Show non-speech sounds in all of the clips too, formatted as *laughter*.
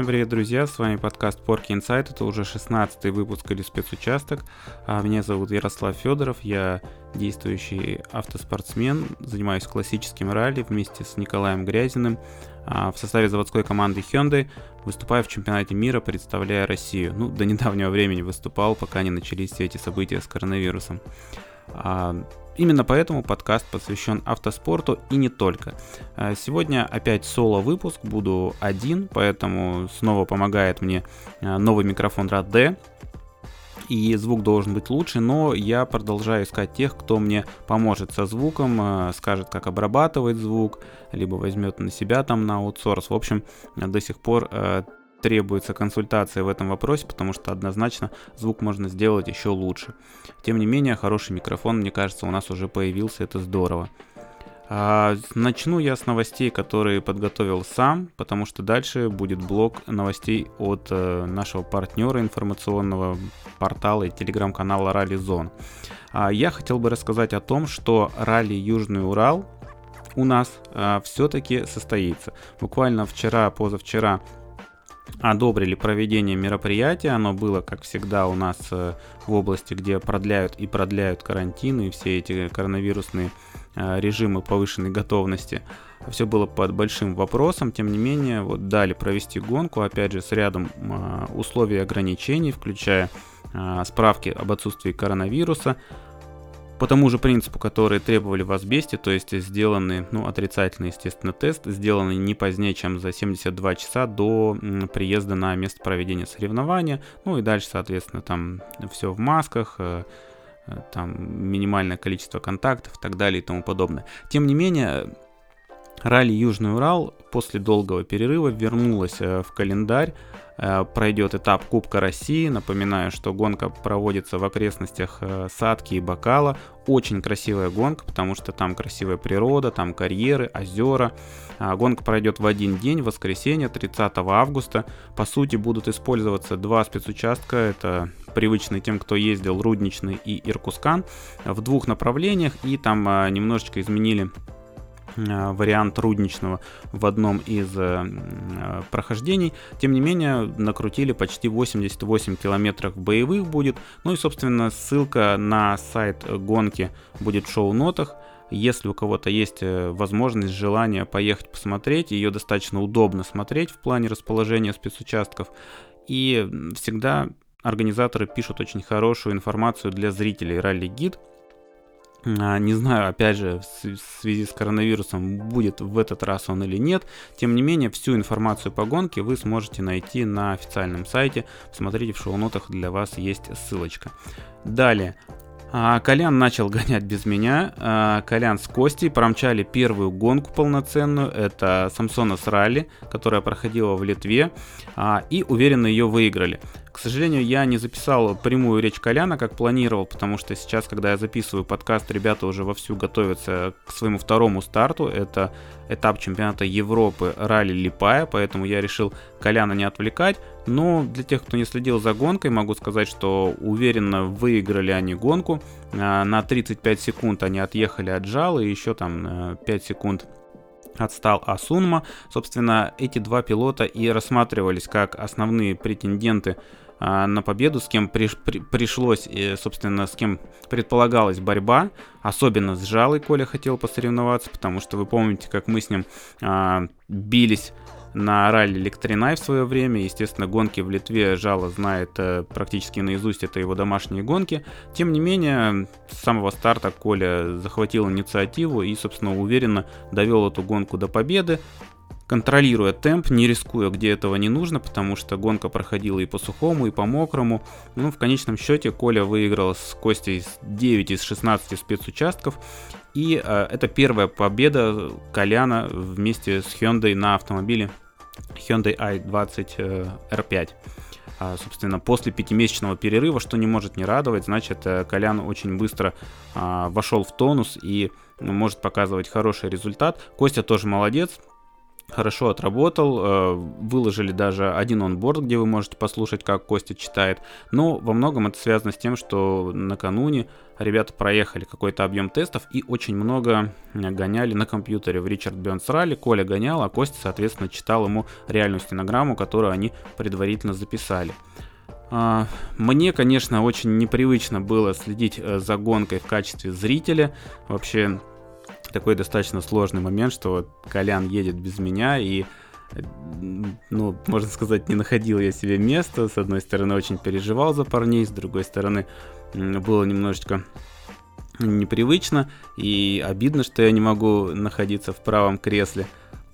Всем привет, друзья! С вами подкаст Порки Инсайт. Это уже 16 выпуск или спецучасток. А, меня зовут Ярослав Федоров. Я действующий автоспортсмен. Занимаюсь классическим ралли вместе с Николаем Грязиным. А, в составе заводской команды Hyundai выступаю в чемпионате мира, представляя Россию. Ну, до недавнего времени выступал, пока не начались все эти события с коронавирусом. Именно поэтому подкаст посвящен автоспорту и не только. А, сегодня опять соло-выпуск, буду один, поэтому снова помогает мне а, новый микрофон Rad D. И звук должен быть лучше, но я продолжаю искать тех, кто мне поможет со звуком, а, скажет, как обрабатывать звук, либо возьмет на себя там на аутсорс. В общем, до сих пор требуется консультация в этом вопросе, потому что однозначно звук можно сделать еще лучше. Тем не менее, хороший микрофон, мне кажется, у нас уже появился, это здорово. А, начну я с новостей, которые подготовил сам, потому что дальше будет блок новостей от э, нашего партнера информационного портала и телеграм-канала Ралли Зон. А, я хотел бы рассказать о том, что ралли Южный Урал у нас а, все-таки состоится. Буквально вчера, позавчера одобрили проведение мероприятия. Оно было, как всегда, у нас э, в области, где продляют и продляют карантины и все эти коронавирусные э, режимы повышенной готовности. Все было под большим вопросом, тем не менее, вот дали провести гонку, опять же, с рядом э, условий ограничений, включая справки об отсутствии коронавируса, по тому же принципу, который требовали в асбесте, то есть сделанный, ну, отрицательный, естественно, тест, сделанный не позднее, чем за 72 часа до приезда на место проведения соревнования, ну и дальше, соответственно, там все в масках, э, э, там минимальное количество контактов и так далее и тому подобное. Тем не менее, ралли Южный Урал после долгого перерыва вернулась э, в календарь, пройдет этап Кубка России. Напоминаю, что гонка проводится в окрестностях э, Садки и Бакала. Очень красивая гонка, потому что там красивая природа, там карьеры, озера. А, гонка пройдет в один день, в воскресенье, 30 августа. По сути, будут использоваться два спецучастка. Это привычные тем, кто ездил Рудничный и Иркускан в двух направлениях. И там а, немножечко изменили Э, вариант рудничного в одном из э, э, прохождений. Тем не менее, накрутили почти 88 километров боевых будет. Ну и, собственно, ссылка на сайт гонки будет в шоу-нотах. Если у кого-то есть возможность, желание поехать посмотреть, ее достаточно удобно смотреть в плане расположения спецучастков. И всегда организаторы пишут очень хорошую информацию для зрителей ралли-гид, не знаю, опять же, в связи с коронавирусом, будет в этот раз он или нет. Тем не менее, всю информацию по гонке вы сможете найти на официальном сайте. Смотрите, в шоу-нотах для вас есть ссылочка. Далее. А, Колян начал гонять без меня. А, Колян с Костей промчали первую гонку полноценную. Это Самсонос Ралли, которая проходила в Литве. И уверенно ее выиграли. К сожалению, я не записал прямую речь Коляна, как планировал, потому что сейчас, когда я записываю подкаст, ребята уже вовсю готовятся к своему второму старту. Это этап чемпионата Европы ралли Липая, поэтому я решил Коляна не отвлекать. Но для тех, кто не следил за гонкой, могу сказать, что уверенно выиграли они гонку. А, на 35 секунд они отъехали от жала, и еще там 5 э, секунд отстал Асунма. Собственно, эти два пилота и рассматривались как основные претенденты а, на победу, с кем при, при, пришлось, собственно, с кем предполагалась борьба. Особенно с Жалой Коля хотел посоревноваться, потому что вы помните, как мы с ним а, бились на ралли Лектринай в свое время. Естественно, гонки в Литве Жало знает э, практически наизусть, это его домашние гонки. Тем не менее, с самого старта Коля захватил инициативу и, собственно, уверенно довел эту гонку до победы контролируя темп, не рискуя, где этого не нужно, потому что гонка проходила и по сухому, и по мокрому. Ну, в конечном счете Коля выиграл с Костей 9 из 16 спецучастков. И э, это первая победа Коляна вместе с Hyundai на автомобиле Hyundai i20 R5. А, собственно, после пятимесячного перерыва, что не может не радовать, значит, э, Колян очень быстро а, вошел в тонус и ну, может показывать хороший результат. Костя тоже молодец, хорошо отработал, э, выложили даже один онборд, где вы можете послушать, как Костя читает. Но во многом это связано с тем, что накануне ребята проехали какой-то объем тестов и очень много гоняли на компьютере в Ричард Бёрнс Ралли. Коля гонял, а Костя, соответственно, читал ему реальную стенограмму, которую они предварительно записали. А, мне, конечно, очень непривычно было следить э, за гонкой в качестве зрителя. Вообще, такой достаточно сложный момент, что вот Колян едет без меня, и, ну, можно сказать, не находил я себе места. С одной стороны, очень переживал за парней, с другой стороны, было немножечко непривычно. И обидно, что я не могу находиться в правом кресле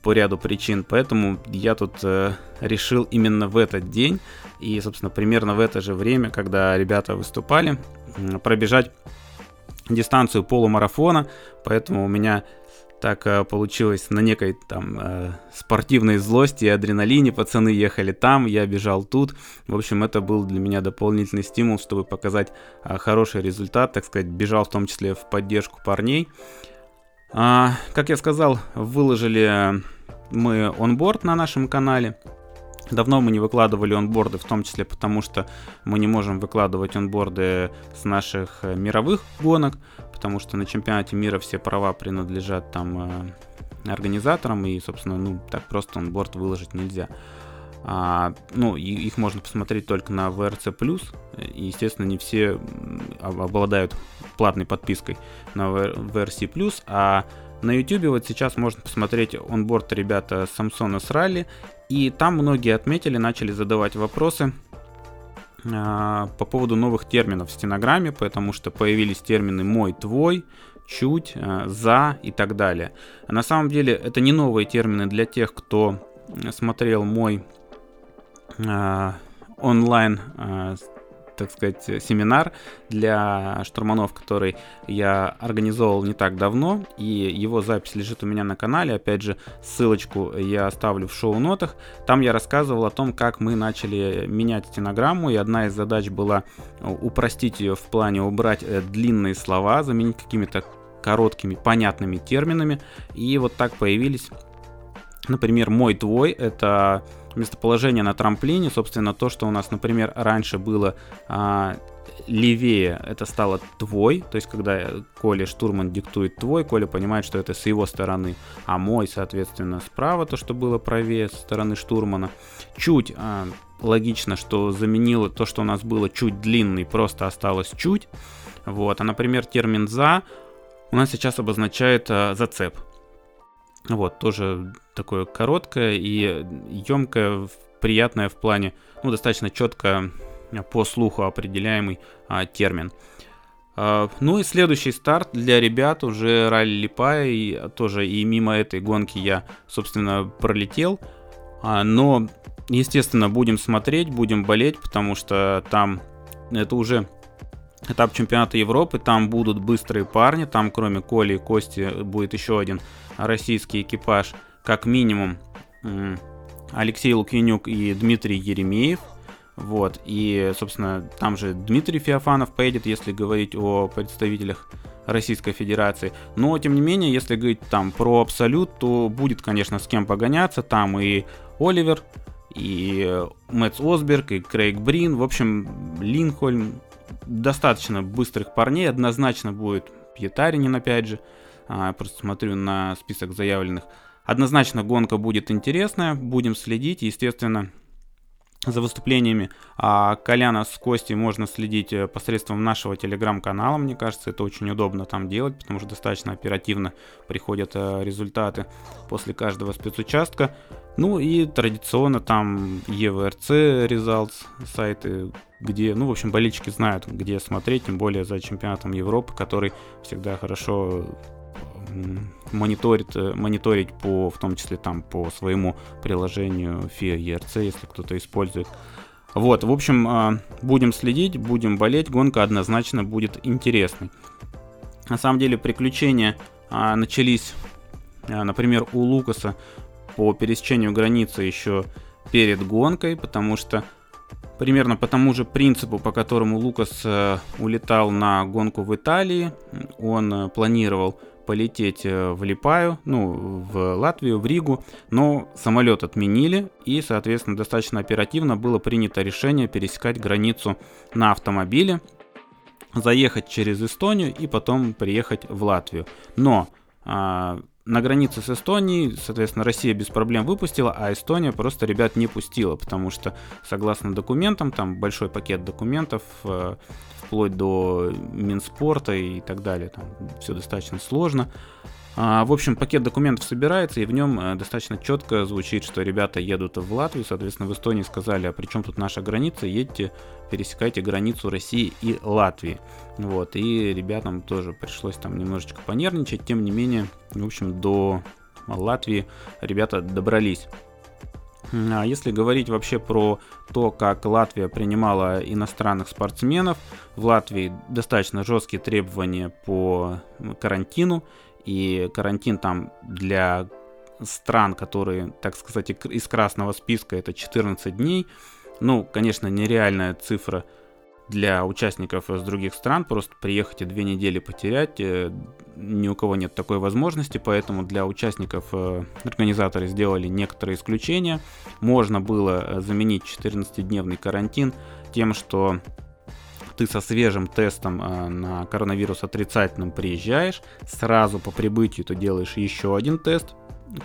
по ряду причин, поэтому я тут э, решил именно в этот день и, собственно, примерно в это же время, когда ребята выступали, пробежать дистанцию полумарафона, поэтому у меня так э, получилось на некой там э, спортивной злости и адреналине. Пацаны ехали там, я бежал тут. В общем, это был для меня дополнительный стимул, чтобы показать э, хороший результат, так сказать, бежал в том числе в поддержку парней. А, как я сказал, выложили мы онборд на нашем канале. Давно мы не выкладывали онборды, в том числе потому, что мы не можем выкладывать онборды с наших э, мировых гонок, потому что на чемпионате мира все права принадлежат там э, организаторам, и, собственно, ну, так просто онборд выложить нельзя. А, ну, их можно посмотреть только на VRC+, и, естественно, не все обладают платной подпиской на VRC+, а на YouTube вот сейчас можно посмотреть онборд ребята Самсона с ралли, и там многие отметили, начали задавать вопросы э, по поводу новых терминов в стенограмме, потому что появились термины «мой», «твой», «чуть», э, «за» и так далее. На самом деле это не новые термины для тех, кто смотрел мой э, онлайн так сказать, семинар для штурманов, который я организовал не так давно, и его запись лежит у меня на канале, опять же, ссылочку я оставлю в шоу-нотах. Там я рассказывал о том, как мы начали менять стенограмму, и одна из задач была упростить ее в плане убрать э, длинные слова, заменить какими-то короткими, понятными терминами, и вот так появились. Например, мой твой это местоположение на трамплине, собственно, то, что у нас, например, раньше было а, левее, это стало твой, то есть когда Коля штурман диктует твой, Коля понимает, что это с его стороны, а мой, соответственно, справа, то, что было правее со стороны штурмана. Чуть а, логично, что заменило то, что у нас было чуть длинный, просто осталось чуть. Вот, а, например, термин за у нас сейчас обозначает а, зацеп. Вот, тоже такое короткое и емкое, приятное в плане, ну, достаточно четко по слуху определяемый а, термин. А, ну и следующий старт для ребят уже ралли Липая, и тоже и мимо этой гонки я, собственно, пролетел. А, но, естественно, будем смотреть, будем болеть, потому что там это уже этап чемпионата Европы, там будут быстрые парни, там кроме Коли и Кости будет еще один российский экипаж, как минимум Алексей Лукьянюк и Дмитрий Еремеев. Вот, и, собственно, там же Дмитрий Феофанов поедет, если говорить о представителях Российской Федерации. Но, тем не менее, если говорить там про Абсолют, то будет, конечно, с кем погоняться. Там и Оливер, и Мэтс Осберг, и Крейг Брин. В общем, Линхольм. Достаточно быстрых парней. Однозначно будет Пьетаринин, опять же. А, просто смотрю на список заявленных. Однозначно гонка будет интересная, будем следить, естественно, за выступлениями а Коляна с Костей можно следить э, посредством нашего телеграм-канала, мне кажется, это очень удобно там делать, потому что достаточно оперативно приходят э, результаты после каждого спецучастка. Ну и традиционно там EVRC Results, сайты, где, ну, в общем, болельщики знают, где смотреть, тем более за чемпионатом Европы, который всегда хорошо мониторит, э, мониторить по, в том числе там по своему приложению FIA ERC, если кто-то использует. Вот, в общем, а, будем следить, будем болеть, гонка однозначно будет интересной. На самом деле приключения а, начались, а, например, у Лукаса по пересечению границы еще перед гонкой, потому что примерно по тому же принципу, по которому Лукас улетал на гонку в Италии, он планировал полететь э, в Липаю, ну, в Латвию, в Ригу, но самолет отменили, и, соответственно, достаточно оперативно было принято решение пересекать границу на автомобиле, заехать через Эстонию и потом приехать в Латвию. Но а, на границе с Эстонией, соответственно, Россия без проблем выпустила, а Эстония просто ребят не пустила, потому что, согласно документам, там большой пакет документов, э, вплоть до Минспорта и так далее, там все достаточно сложно. А, в общем, пакет документов собирается, и в нем э, достаточно четко звучит, что ребята едут в Латвию, соответственно, в Эстонии сказали, а при чем тут наша граница, едьте, пересекайте границу России и Латвии. Вот, и ребятам тоже пришлось там немножечко понервничать, тем не менее, в общем, до Латвии ребята добрались. А если говорить вообще про то, как Латвия принимала иностранных спортсменов, в Латвии достаточно жесткие требования по карантину, и карантин там для стран, которые, так сказать, из красного списка, это 14 дней. Ну, конечно, нереальная цифра для участников из других стран, просто приехать и две недели потерять, э, ни у кого нет такой возможности, поэтому для участников э, организаторы сделали некоторые исключения. Можно было э, заменить 14-дневный карантин тем, что ты со свежим тестом на коронавирус отрицательным приезжаешь, сразу по прибытию ты делаешь еще один тест,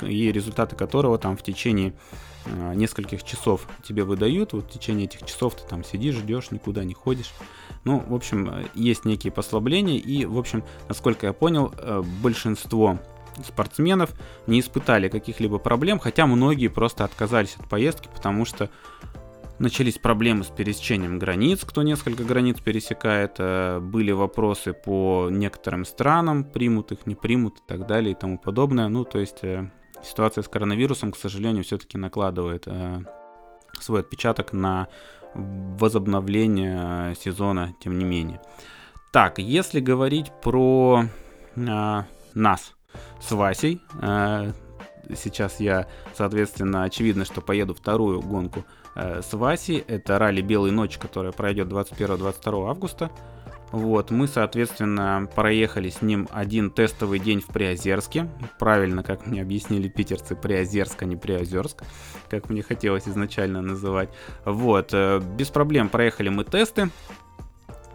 и результаты которого там в течение э, нескольких часов тебе выдают. Вот в течение этих часов ты там сидишь, ждешь, никуда не ходишь. Ну, в общем, э, есть некие послабления, и, в общем, насколько я понял, большинство спортсменов не испытали каких-либо проблем, хотя многие просто отказались от поездки, потому что Начались проблемы с пересечением границ, кто несколько границ пересекает. Э, были вопросы по некоторым странам, примут их, не примут и так далее и тому подобное. Ну, то есть э, ситуация с коронавирусом, к сожалению, все-таки накладывает э, свой отпечаток на возобновление сезона, тем не менее. Так, если говорить про нас с Васей, сейчас я, соответственно, очевидно, что поеду вторую гонку э, с Васей. Это ралли «Белой ночи», которая пройдет 21-22 августа. Вот, мы, соответственно, проехали с ним один тестовый день в Приозерске. Правильно, как мне объяснили питерцы, Приозерск, а не Приозерск, как мне хотелось изначально называть. Вот, э, без проблем проехали мы тесты.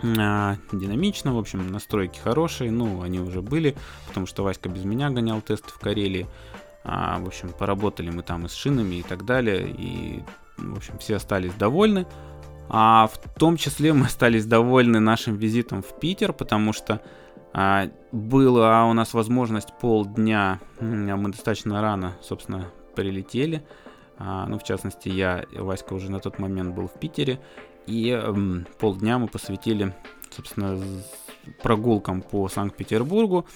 А, динамично, в общем, настройки хорошие, ну, они уже были, потому что Васька без меня гонял тесты в Карелии. А, в общем, поработали мы там и с шинами и так далее, и, в общем, все остались довольны. А в том числе мы остались довольны нашим визитом в Питер, потому что а, была у нас возможность полдня, мы достаточно рано, собственно, прилетели. А, ну, в частности, я, Васька уже на тот момент был в Питере, и м, полдня мы посвятили, собственно, прогулкам по Санкт-Петербургу.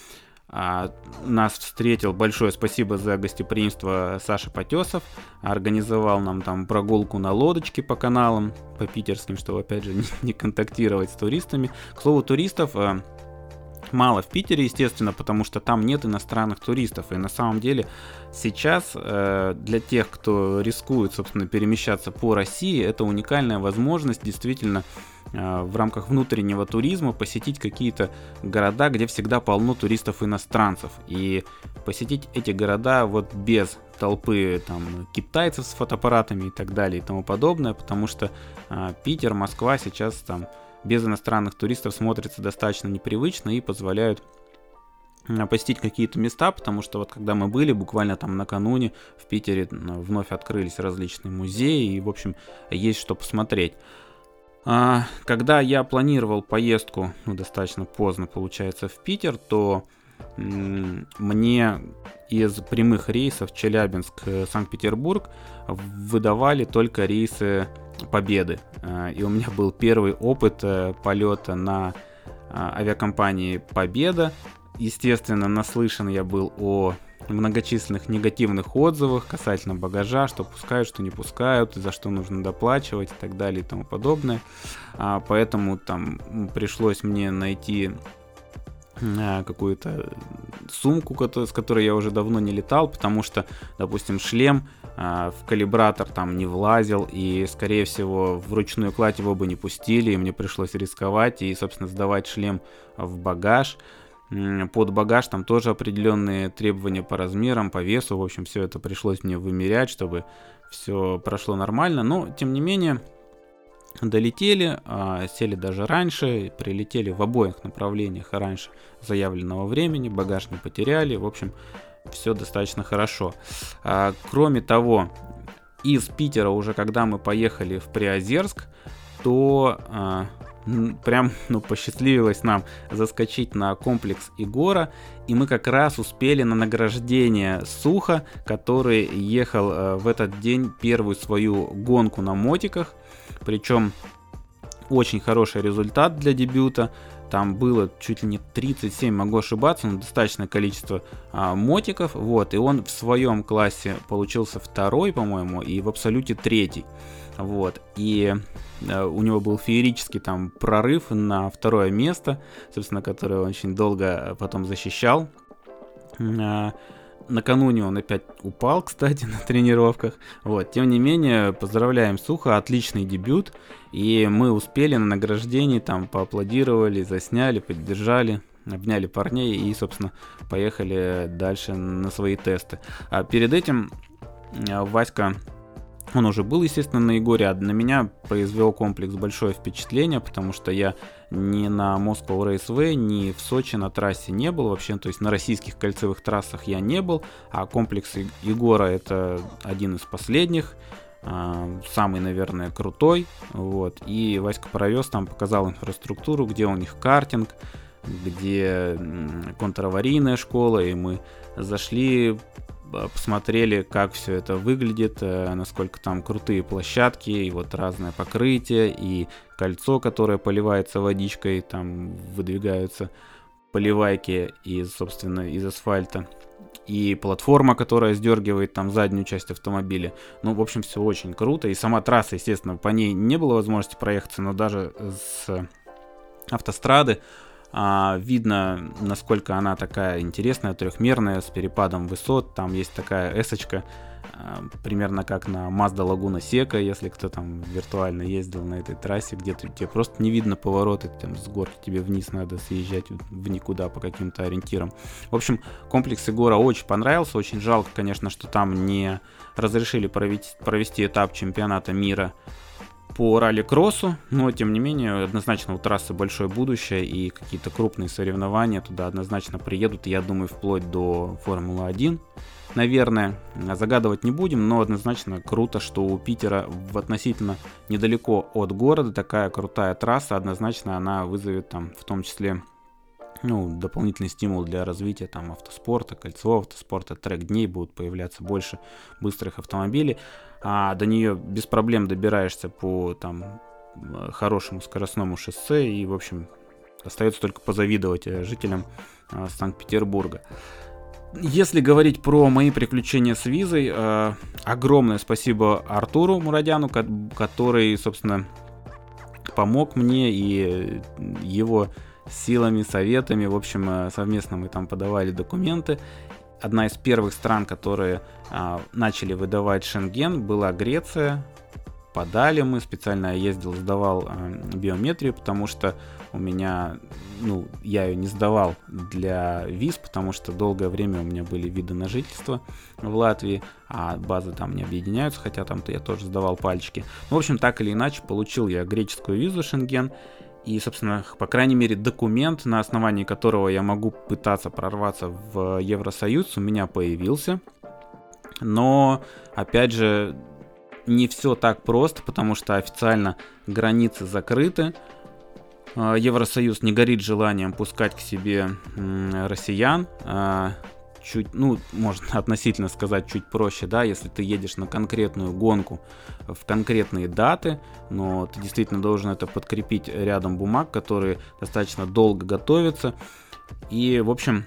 А, нас встретил, большое спасибо за гостеприимство Саша Потесов, организовал нам там прогулку на лодочке по каналам, по питерским, чтобы опять же *laughs* не, контактировать с туристами. К слову, туристов а, мало в Питере, естественно, потому что там нет иностранных туристов. И на самом деле сейчас э, для тех, кто рискует, собственно, перемещаться по России, это уникальная возможность действительно Э, в рамках внутреннего туризма посетить какие-то города, где всегда полно туристов-иностранцев. И посетить эти города вот без толпы там китайцев с фотоаппаратами и так далее и тому подобное, потому что э, Питер, Москва сейчас там без иностранных туристов смотрится достаточно непривычно и позволяют э, посетить какие-то места, потому что вот когда мы были, буквально там накануне в Питере вновь открылись различные музеи, и, в общем, есть что посмотреть. А, когда я планировал поездку, ну, достаточно поздно, получается, в Питер, то мне из прямых рейсов Челябинск-Санкт-Петербург выдавали только рейсы Победы. А, и у меня был первый опыт э, полета на а, авиакомпании Победа. Естественно, наслышан я был о многочисленных негативных отзывах касательно багажа, что пускают, что не пускают, за что нужно доплачивать и так далее и тому подобное. А, поэтому там пришлось мне найти а, какую-то сумку, с которой я уже давно не летал, потому что, допустим, шлем а, в калибратор там не влазил, и, скорее всего, в ручную кладь его бы не пустили, и мне пришлось рисковать и, собственно, сдавать шлем в багаж. Под багаж там тоже определенные требования по размерам, по весу. В общем, все это пришлось мне вымерять, чтобы все прошло нормально. Но, тем не менее, долетели, а, сели даже раньше, прилетели в обоих направлениях раньше заявленного времени, багаж не потеряли. В общем, все достаточно хорошо. А, кроме того, из Питера уже когда мы поехали в Приозерск, то а, прям, ну, посчастливилось нам заскочить на комплекс Игора, и мы как раз успели на награждение Суха, который ехал э, в этот день первую свою гонку на мотиках, причем очень хороший результат для дебюта. Там было чуть ли не 37, могу ошибаться, но достаточное количество а, мотиков. Вот, и он в своем классе получился второй, по-моему, и в абсолюте третий. Вот, и э, у него был феерический там прорыв на второе место, собственно, которое он очень долго потом защищал. А, накануне он опять упал, *laughs* кстати, на тренировках. Вот, тем не менее, поздравляем Сухо, отличный дебют. И мы успели на награждении, там поаплодировали, засняли, поддержали, обняли парней и, собственно, поехали дальше на свои тесты. А перед этим э, Васька он уже был, естественно, на Егоре, а на меня произвел комплекс большое впечатление, потому что я ни на Moscow Raceway, ни в Сочи на трассе не был вообще, то есть на российских кольцевых трассах я не был, а комплекс Егора это один из последних, а, самый, наверное, крутой, вот, и Васька провез там, показал инфраструктуру, где у них картинг, где контраварийная школа, и мы зашли, посмотрели, как все это выглядит, э, насколько там крутые площадки, и вот разное покрытие, и кольцо, которое поливается водичкой, там выдвигаются поливайки из, собственно, из асфальта, и платформа, которая сдергивает там заднюю часть автомобиля. Ну, в общем, все очень круто, и сама трасса, естественно, по ней не было возможности проехаться, но даже с автострады а, видно, насколько она такая интересная, трехмерная, с перепадом высот. Там есть такая эсочка, а, примерно как на Mazda Laguna Seca, если кто там виртуально ездил на этой трассе, где тебе просто не видно повороты, там с горки тебе вниз надо съезжать в никуда по каким-то ориентирам. В общем, комплекс Егора очень понравился, очень жалко, конечно, что там не разрешили провести, провести этап чемпионата мира по ралли-кроссу, но тем не менее однозначно у трассы большое будущее и какие-то крупные соревнования туда однозначно приедут, я думаю, вплоть до Формулы-1. Наверное, загадывать не будем, но однозначно круто, что у Питера в относительно недалеко от города такая крутая трасса, однозначно она вызовет там в том числе ну, дополнительный стимул для развития там автоспорта, кольцевого автоспорта, трек-дней будут появляться больше быстрых автомобилей а до нее без проблем добираешься по там хорошему скоростному шоссе и, в общем, остается только позавидовать э, жителям а, Санкт-Петербурга. Если говорить про мои приключения с визой, э, огромное спасибо Артуру Мурадяну, который, собственно, помог мне и его силами, советами, в общем, э, совместно мы там подавали документы, одна из первых стран, которые а, начали выдавать Шенген, была Греция. Подали мы, специально я ездил, сдавал а, биометрию, потому что у меня, ну, я ее не сдавал для виз, потому что долгое время у меня были виды на жительство в Латвии, а базы там не объединяются, хотя там-то я тоже сдавал пальчики. Ну, в общем, так или иначе, получил я греческую визу Шенген, и, собственно, по крайней мере, документ, на основании которого я могу пытаться прорваться в Евросоюз, у меня появился. Но, опять же, не все так просто, потому что официально границы закрыты. А, Евросоюз не горит желанием пускать к себе россиян. Чуть, ну, можно *laughs* относительно сказать чуть проще, да, если ты едешь на конкретную гонку в конкретные даты, но ты действительно должен это подкрепить рядом бумаг, которые достаточно долго готовятся. И, в общем,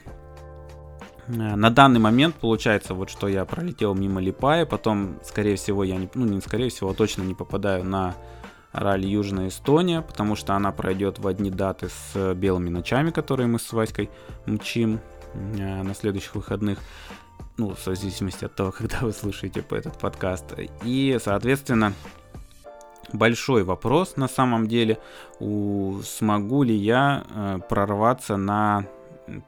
э, на данный момент получается вот что я пролетел мимо Липая, потом, скорее всего, я не, ну не скорее всего, а точно не попадаю на ралли Южная Эстония, потому что она пройдет в одни даты с белыми ночами, которые мы с Васькой мчим на следующих выходных, ну, в зависимости от того, *laughs* когда вы слушаете этот подкаст. И, соответственно, большой вопрос на самом деле, у, смогу ли я э, прорваться на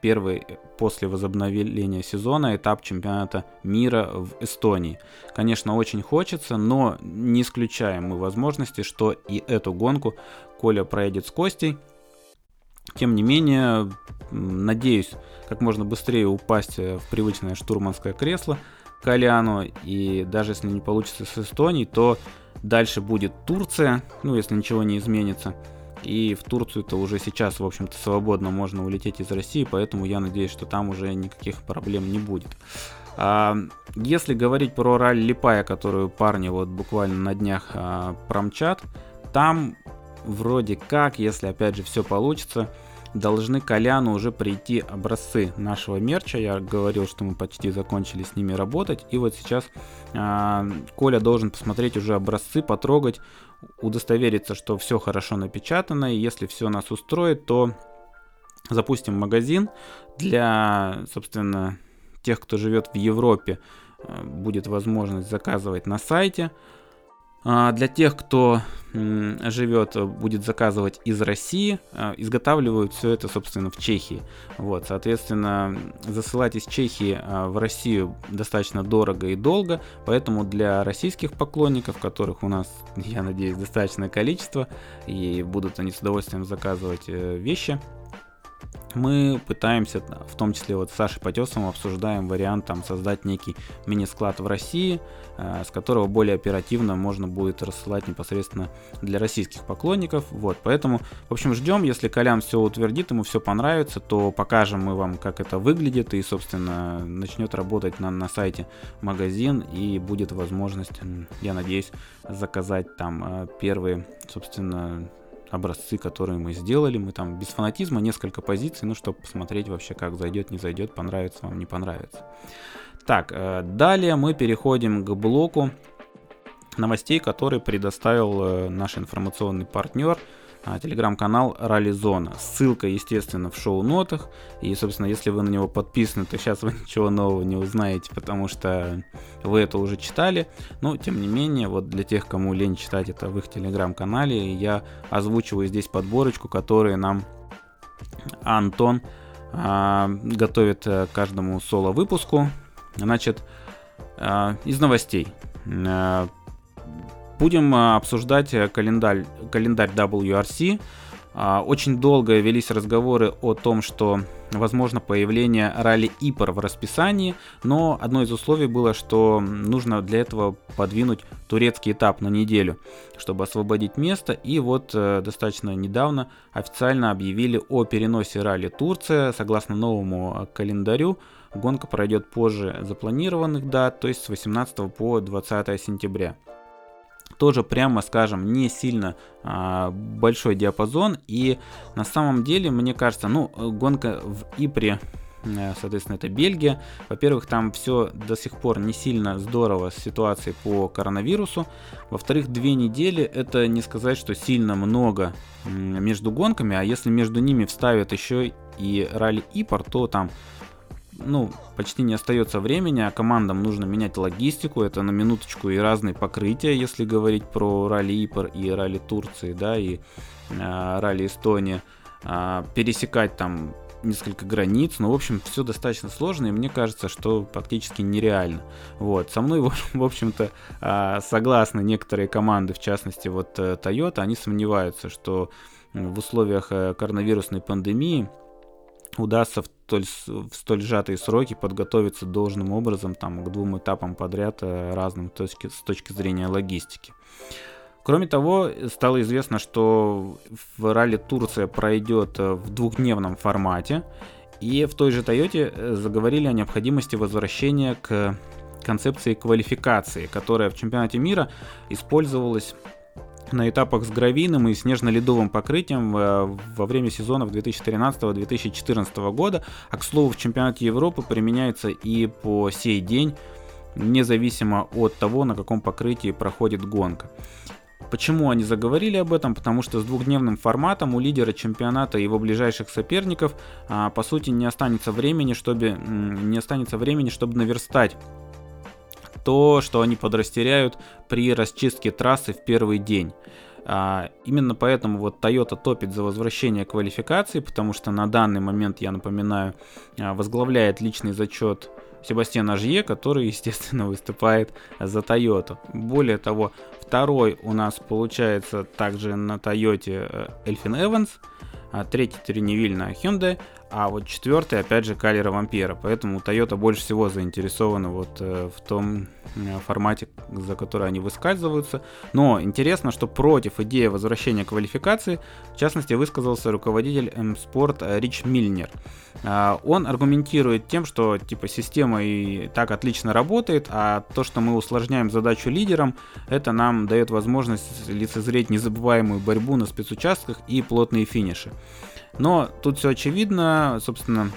первый после возобновления сезона этап чемпионата мира в Эстонии. Конечно, очень хочется, но не исключаем мы возможности, что и эту гонку Коля проедет с Костей. Тем не менее, надеюсь, как можно быстрее упасть в привычное штурманское кресло Коляну. И даже если не получится с Эстонией, то дальше будет Турция, ну, если ничего не изменится. И в Турцию-то уже сейчас, в общем-то, свободно можно улететь из России, поэтому я надеюсь, что там уже никаких проблем не будет. А, если говорить про ралли Липая, которую парни вот буквально на днях а, промчат, там вроде как, если опять же все получится, должны Коляну уже прийти образцы нашего мерча. Я говорил, что мы почти закончили с ними работать. И вот сейчас э, Коля должен посмотреть уже образцы, потрогать, удостовериться, что все хорошо напечатано. И если все нас устроит, то запустим магазин для, собственно, тех, кто живет в Европе. Э, будет возможность заказывать на сайте. А, для тех, кто живет, будет заказывать из России, а, изготавливают все это, собственно, в Чехии. Вот, соответственно, засылать из Чехии а, в Россию достаточно дорого и долго, поэтому для российских поклонников, которых у нас, я надеюсь, достаточное количество, и будут они с удовольствием заказывать э, вещи, мы пытаемся, в том числе вот с Сашей Потесовым, обсуждаем вариант там, создать некий мини-склад в России, э, с которого более оперативно можно будет рассылать непосредственно для российских поклонников. Вот, поэтому, в общем, ждем, если Колян все утвердит, ему все понравится, то покажем мы вам, как это выглядит, и, собственно, начнет работать на, на сайте магазин, и будет возможность, я надеюсь, заказать там э, первые, собственно, образцы, которые мы сделали. Мы там без фанатизма несколько позиций, ну, чтобы посмотреть вообще, как зайдет, не зайдет, понравится вам, не понравится. Так, э, далее мы переходим к блоку новостей, который предоставил э, наш информационный партнер – телеграм-канал Ралли Зона. Ссылка, естественно, в шоу-нотах. И, собственно, если вы на него подписаны, то сейчас вы *laughs* ничего нового не узнаете, потому что вы это уже читали. Но, тем не менее, вот для тех, кому лень читать это в их телеграм-канале, я озвучиваю здесь подборочку, которую нам Антон а, готовит э, каждому соло-выпуску. Значит, а, из новостей. Будем а, обсуждать э, календарь, календарь WRC. А, очень долго велись разговоры о том, что возможно появление ралли Ипор в расписании, но одно из условий было, что нужно для этого подвинуть турецкий этап на неделю, чтобы освободить место. И вот э, достаточно недавно официально объявили о переносе ралли Турция. Согласно новому э, календарю, гонка пройдет позже запланированных дат, то есть с 18 по 20 сентября тоже, прямо скажем, не сильно а, большой диапазон. И на самом деле, мне кажется, ну, гонка в Ипре э, соответственно, это Бельгия. Во-первых, там все до сих пор не сильно здорово с ситуацией по коронавирусу. Во-вторых, две недели это не сказать, что сильно много между гонками, а если между ними вставят еще и ралли Ипор, то там ну, почти не остается времени, а командам нужно менять логистику, это на минуточку и разные покрытия, если говорить про ралли Ипор и ралли Турции, да, и э, ралли Эстонии, э, пересекать там несколько границ, но, в общем, все достаточно сложно, и мне кажется, что практически нереально. Вот, со мной, *laughs* в общем-то, а, согласны некоторые команды, в частности, вот э, Toyota, они сомневаются, что в условиях э, коронавирусной пандемии удастся в столь, в столь сжатые сроки подготовиться должным образом там, к двум этапам подряд э, разным точки, с точки зрения логистики. Кроме того, стало известно, что в ралли Турция пройдет э, в двухдневном формате, и в той же Тойоте э, заговорили о необходимости возвращения к концепции квалификации, которая в чемпионате мира использовалась на этапах с гравийным и снежно-ледовым покрытием э, во время сезонов 2013-2014 года, а к слову в чемпионате Европы применяется и по сей день, независимо от того, на каком покрытии проходит гонка. Почему они заговорили об этом? Потому что с двухдневным форматом у лидера чемпионата и его ближайших соперников а, по сути не останется времени, чтобы не останется времени, чтобы наверстать то, что они подрастеряют при расчистке трассы в первый день. А, именно поэтому вот Toyota топит за возвращение квалификации, потому что на данный момент, я напоминаю, а, возглавляет личный зачет Себастьян Ажье, который, *laughs* естественно, выступает за Toyota. Более того, второй у нас получается также на Toyota Эльфин Эванс, третий Триневиль на Hyundai, а вот четвертый, опять же, Калера Вампира. Поэтому Toyota больше всего заинтересована вот э, в том э, формате, за который они выскальзываются. Но интересно, что против идеи возвращения квалификации, в частности, высказался руководитель М-Спорт Рич Мильнер. Э, он аргументирует тем, что типа система и так отлично работает, а то, что мы усложняем задачу лидерам, это нам дает возможность лицезреть незабываемую борьбу на спецучастках и плотные финиши. Но тут все очевидно, собственно,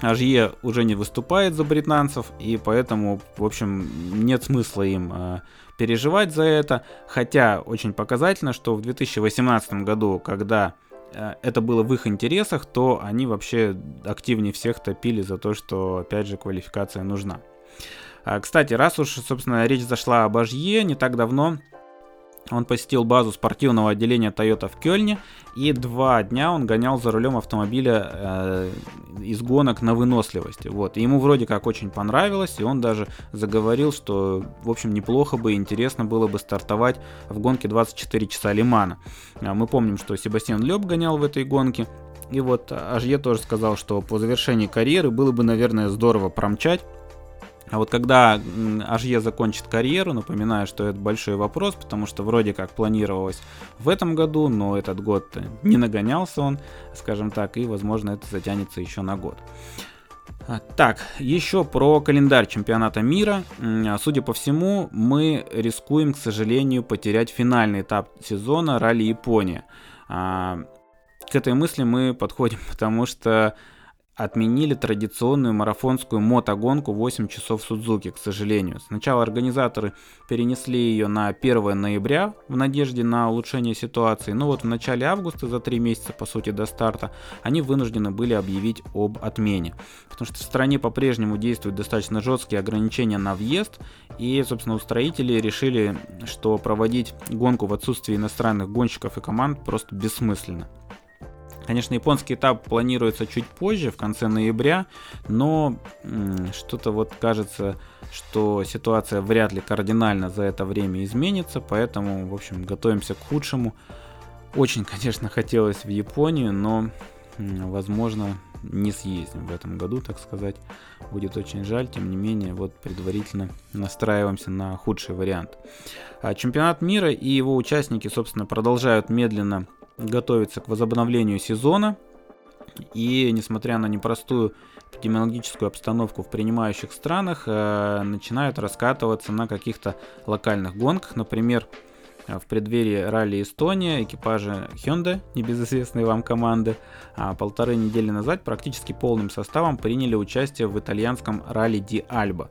Ажье уже не выступает за британцев, и поэтому, в общем, нет смысла им э, переживать за это. Хотя очень показательно, что в 2018 году, когда э, это было в их интересах, то они вообще активнее всех топили за то, что, опять же, квалификация нужна. А, кстати, раз уж, собственно, речь зашла об Ажье, не так давно он посетил базу спортивного отделения Toyota в Кёльне, и два дня он гонял за рулем автомобиля э, из гонок на выносливости. Вот. Ему вроде как очень понравилось, и он даже заговорил, что, в общем, неплохо бы интересно было бы стартовать в гонке 24 часа Лимана. А мы помним, что Себастьян Леб гонял в этой гонке, и вот Ажье тоже сказал, что по завершении карьеры было бы, наверное, здорово промчать а вот когда Ажье закончит карьеру, напоминаю, что это большой вопрос, потому что вроде как планировалось в этом году, но этот год не нагонялся он, скажем так, и возможно это затянется еще на год. А, так, еще про календарь чемпионата мира. Судя по всему, мы рискуем, к сожалению, потерять финальный этап сезона ралли Япония. А, к этой мысли мы подходим, *laughs* потому что отменили традиционную марафонскую мотогонку 8 часов Судзуки, к сожалению. Сначала организаторы перенесли ее на 1 ноября в надежде на улучшение ситуации, но вот в начале августа, за 3 месяца по сути до старта, они вынуждены были объявить об отмене. Потому что в стране по-прежнему действуют достаточно жесткие ограничения на въезд, и, собственно, устроители решили, что проводить гонку в отсутствии иностранных гонщиков и команд просто бессмысленно. Конечно, японский этап планируется чуть позже, в конце ноября, но что-то вот кажется, что ситуация вряд ли кардинально за это время изменится, поэтому, в общем, готовимся к худшему. Очень, *laughs* конечно, хотелось в Японию, но, возможно, не съездим в этом году, так сказать. Будет очень жаль, тем не менее, вот предварительно настраиваемся на худший вариант. А чемпионат мира и его участники, собственно, продолжают медленно готовится к возобновлению сезона. И несмотря на непростую эпидемиологическую обстановку в принимающих странах, э, начинают раскатываться на каких-то локальных гонках. Например, в преддверии ралли Эстония экипажи Hyundai, небезызвестной вам команды, а полторы недели назад практически полным составом приняли участие в итальянском ралли Ди Альба.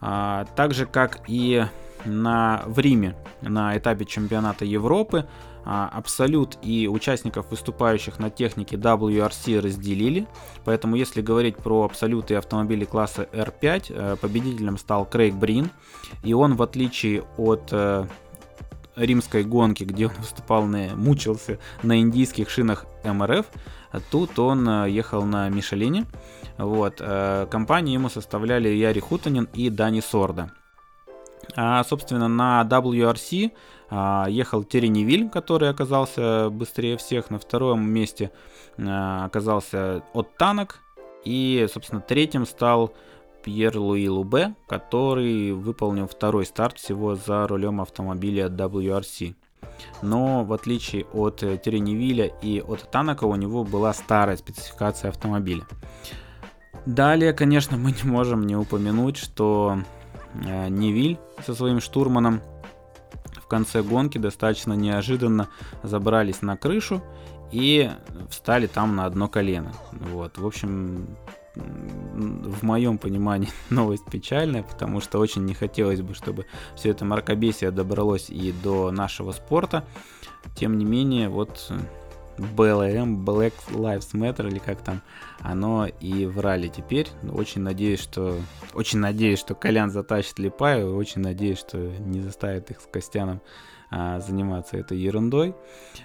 А, так же, как и на, в Риме на этапе чемпионата Европы, Абсолют и участников, выступающих на технике WRC, разделили. Поэтому, если говорить про Абсолют и автомобили класса R5, э, победителем стал Крейг Брин. И он, в отличие от э, римской гонки, где он *laughs* выступал, на, мучился на индийских шинах МРФ, тут он э, ехал на Мишелине. Вот. Компанию ему составляли Яри Хутанин и Дани Сорда. А, собственно, на WRC а, ехал Тереневиль, который оказался быстрее всех. На втором месте а, оказался от Танок. И, собственно, третьим стал Пьер Луи Лубе, который выполнил второй старт всего за рулем автомобиля WRC. Но в отличие от Тереневиля и от Танака у него была старая спецификация автомобиля. Далее, конечно, мы не можем не упомянуть, что э, Невиль со своим штурманом в конце гонки достаточно неожиданно забрались на крышу и встали там на одно колено. Вот, в общем, в моем понимании *laughs* новость печальная, потому что очень не хотелось бы, чтобы все это мракобесие добралось и до нашего спорта. Тем не менее, вот BLM, Black Lives Matter или как там, оно и в ралли теперь. Очень надеюсь, что очень надеюсь, что Колян затащит Липаева, очень надеюсь, что не заставит их с Костяном а, заниматься этой ерундой.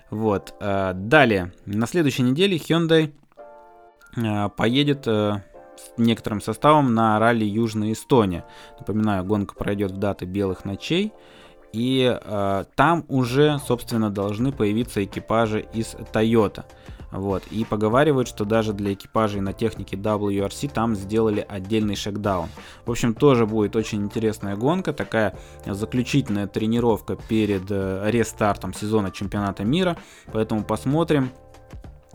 Вот. А, далее, на следующей неделе Hyundai а, поедет а, с некоторым составом на ралли Южная Эстония. Напоминаю, гонка пройдет в даты белых ночей. И э, там уже, собственно, должны появиться экипажи из Toyota. Вот. И поговаривают, что даже для экипажей на технике WRC там сделали отдельный шекдаун. В общем, тоже будет очень интересная гонка, такая заключительная тренировка перед э, рестартом сезона чемпионата мира. Поэтому посмотрим,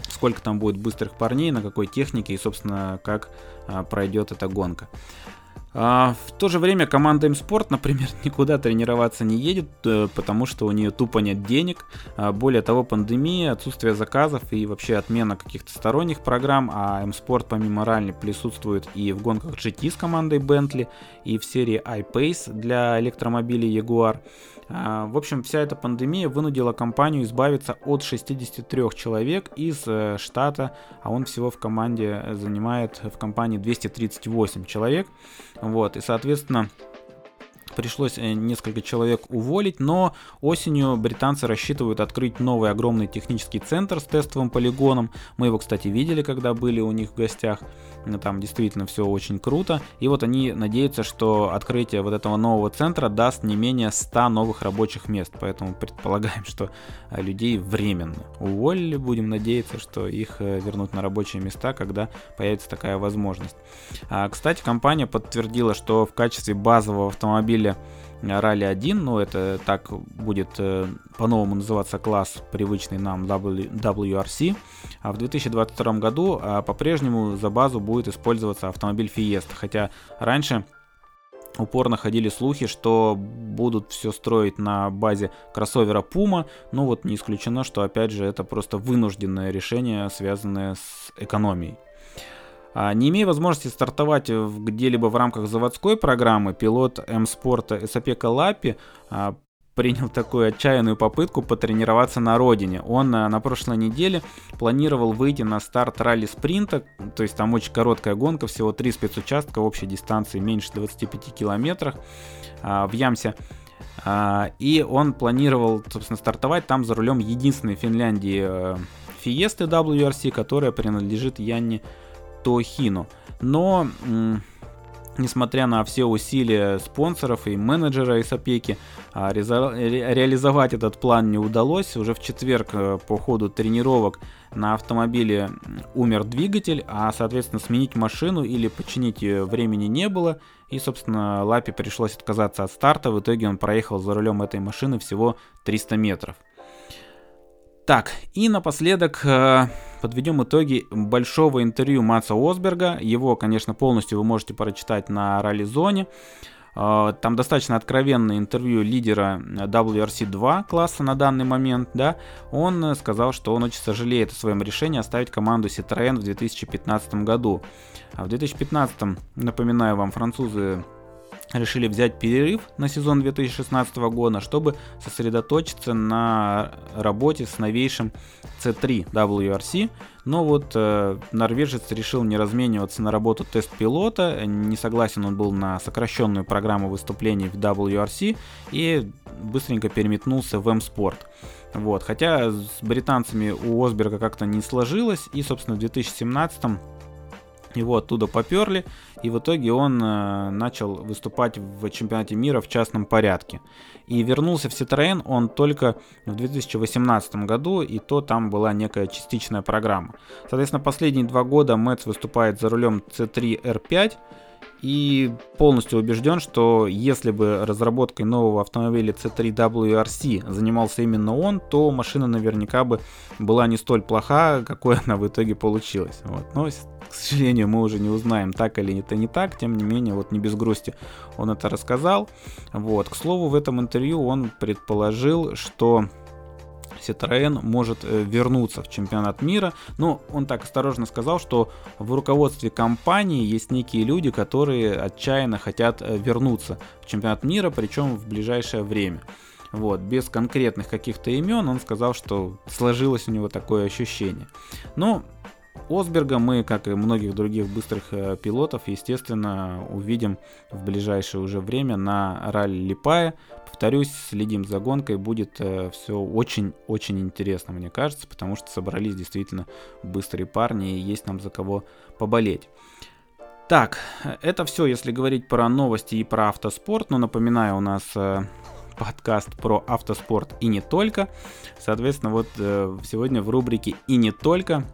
сколько там будет быстрых парней, на какой технике и, собственно, как а, пройдет эта гонка. А, в то же время команда M-Sport, например, *laughs* никуда тренироваться не едет, э, потому что у нее тупо нет денег. А, более того, пандемия, отсутствие заказов и вообще отмена каких-то сторонних программ, а M-Sport помимо ралли присутствует и в гонках GT с командой Bentley, и в серии iPace для электромобилей Jaguar. А, в общем, вся эта пандемия вынудила компанию избавиться от 63 человек из э, штата, а он всего в команде занимает в компании 238 человек. Вот, и, соответственно, пришлось э, несколько человек уволить, но осенью британцы рассчитывают открыть новый огромный технический центр с тестовым полигоном. Мы его, кстати, видели, когда были у них в гостях. Там действительно все очень круто. И вот они надеются, что открытие вот этого нового центра даст не менее 100 новых рабочих мест. Поэтому предполагаем, что э, людей временно уволили. Будем надеяться, что их э, вернут на рабочие места, когда появится такая возможность. А, кстати, компания подтвердила, что в качестве базового автомобиля Ралли 1, ну это так будет э, по-новому называться класс, привычный нам WRC. А в 2022 году а, по-прежнему за базу будет использоваться автомобиль Fiesta, хотя раньше упорно ходили слухи, что будут все строить на базе кроссовера Puma, ну вот не исключено, что опять же это просто вынужденное решение, связанное с экономией. А, не имея возможности стартовать где-либо в рамках заводской программы, пилот М-спорта Эсапека Лапи а, принял такую отчаянную попытку потренироваться на родине. Он а, на прошлой неделе планировал выйти на старт ралли спринта, то есть там очень короткая гонка, всего три спецучастка общей дистанции меньше 25 километров в Ямсе. И он планировал, собственно, стартовать там за рулем единственной Финляндии Фиесты WRC, которая принадлежит Янне Тохину. Но, несмотря на все усилия спонсоров и менеджера из опеки, а, реализовать этот план не удалось. Уже в четверг э, по ходу тренировок на автомобиле умер двигатель, а, соответственно, сменить машину или починить ее времени не было. И, собственно, Лапе пришлось отказаться от старта. В итоге он проехал за рулем этой машины всего 300 метров. Так, и напоследок э, подведем итоги большого интервью Матса Осберга. Его, конечно, полностью вы можете прочитать на ралли-зоне. Э, там достаточно откровенное интервью лидера WRC2 класса на данный момент. Да? Он сказал, что он очень сожалеет о своем решении оставить команду Citroën в 2015 году. А в 2015, напоминаю вам, французы решили взять перерыв на сезон 2016 года, чтобы сосредоточиться на работе с новейшим C3 WRC. Но вот э, норвежец решил не размениваться на работу тест-пилота, не согласен он был на сокращенную программу выступлений в WRC и быстренько переметнулся в M-Sport. Вот, хотя с британцами у Осберга как-то не сложилось, и, собственно, в 2017 его оттуда поперли, и в итоге он э, начал выступать в чемпионате мира в частном порядке. И вернулся в Citroën он только в 2018 году, и то там была некая частичная программа. Соответственно, последние два года Мэтс выступает за рулем C3 R5, и полностью убежден, что если бы разработкой нового автомобиля C3 WRC занимался именно он, то машина наверняка бы была не столь плоха, какой она в итоге получилась. Вот. Но, к сожалению, мы уже не узнаем, так или это не так, тем не менее, вот не без грусти он это рассказал. Вот. К слову, в этом интервью он предположил, что Citroën может э, вернуться в чемпионат мира. Но он так осторожно сказал, что в руководстве компании есть некие люди, которые отчаянно хотят э, вернуться в чемпионат мира, причем в ближайшее время. Вот, без конкретных каких-то имен он сказал, что сложилось у него такое ощущение. Но Осберга мы, как и многих других быстрых э, пилотов, естественно, увидим в ближайшее уже время на ралли Липая. Повторюсь, следим за гонкой, будет э, все очень-очень интересно, мне кажется, потому что собрались действительно быстрые парни и есть нам за кого поболеть. Так, это все, если говорить про новости и про автоспорт. Но напоминаю, у нас э, подкаст про автоспорт и не только. Соответственно, вот э, сегодня в рубрике «И не только»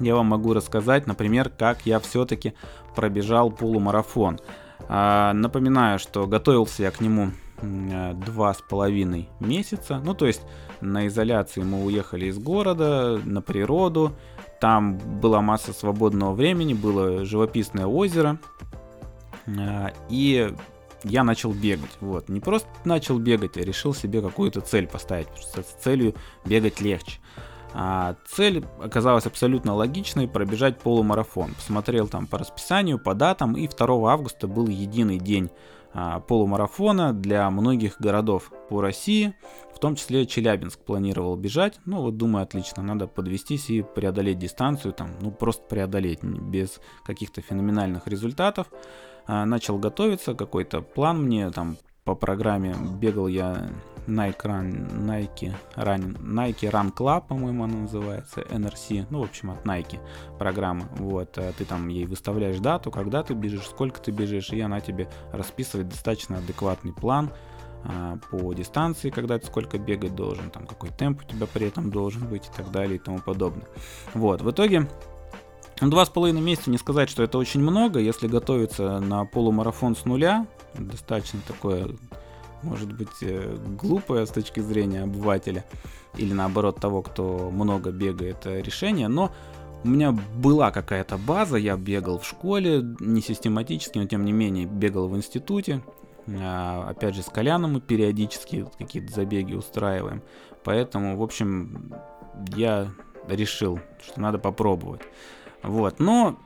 я вам могу рассказать, например, как я все-таки пробежал полумарафон. А, напоминаю, что готовился я к нему два с половиной месяца. Ну, то есть на изоляции мы уехали из города, на природу. Там была масса свободного времени, было живописное озеро. А, и я начал бегать. Вот. Не просто начал бегать, а решил себе какую-то цель поставить, потому что с целью бегать легче. А цель оказалась абсолютно логичной, пробежать полумарафон. Посмотрел там по расписанию, по датам, и 2 августа был единый день полумарафона для многих городов по России, в том числе Челябинск планировал бежать. Ну вот думаю, отлично, надо подвестись и преодолеть дистанцию, там, ну просто преодолеть, без каких-то феноменальных результатов. А, начал готовиться, какой-то план мне там по программе бегал я Nike Run, Nike Run, Nike Run Club, по-моему, она называется, NRC, ну, в общем, от Nike программа, вот, э, ты там ей выставляешь дату, когда ты бежишь, сколько ты бежишь, и она тебе расписывает достаточно адекватный план а, по дистанции, когда ты сколько бегать должен, там, какой темп у тебя при этом должен быть и так далее и тому подобное. Вот, в итоге Два с половиной месяца не сказать, что это очень много, если готовиться на полумарафон с нуля, достаточно такое может быть э, глупое с точки зрения обывателя или наоборот того, кто много бегает э, решение, но у меня была какая-то база, я бегал в школе, не систематически, но тем не менее бегал в институте. А, опять же, с Коляном мы периодически какие-то забеги устраиваем. Поэтому, в общем, я решил, что надо попробовать. Вот, но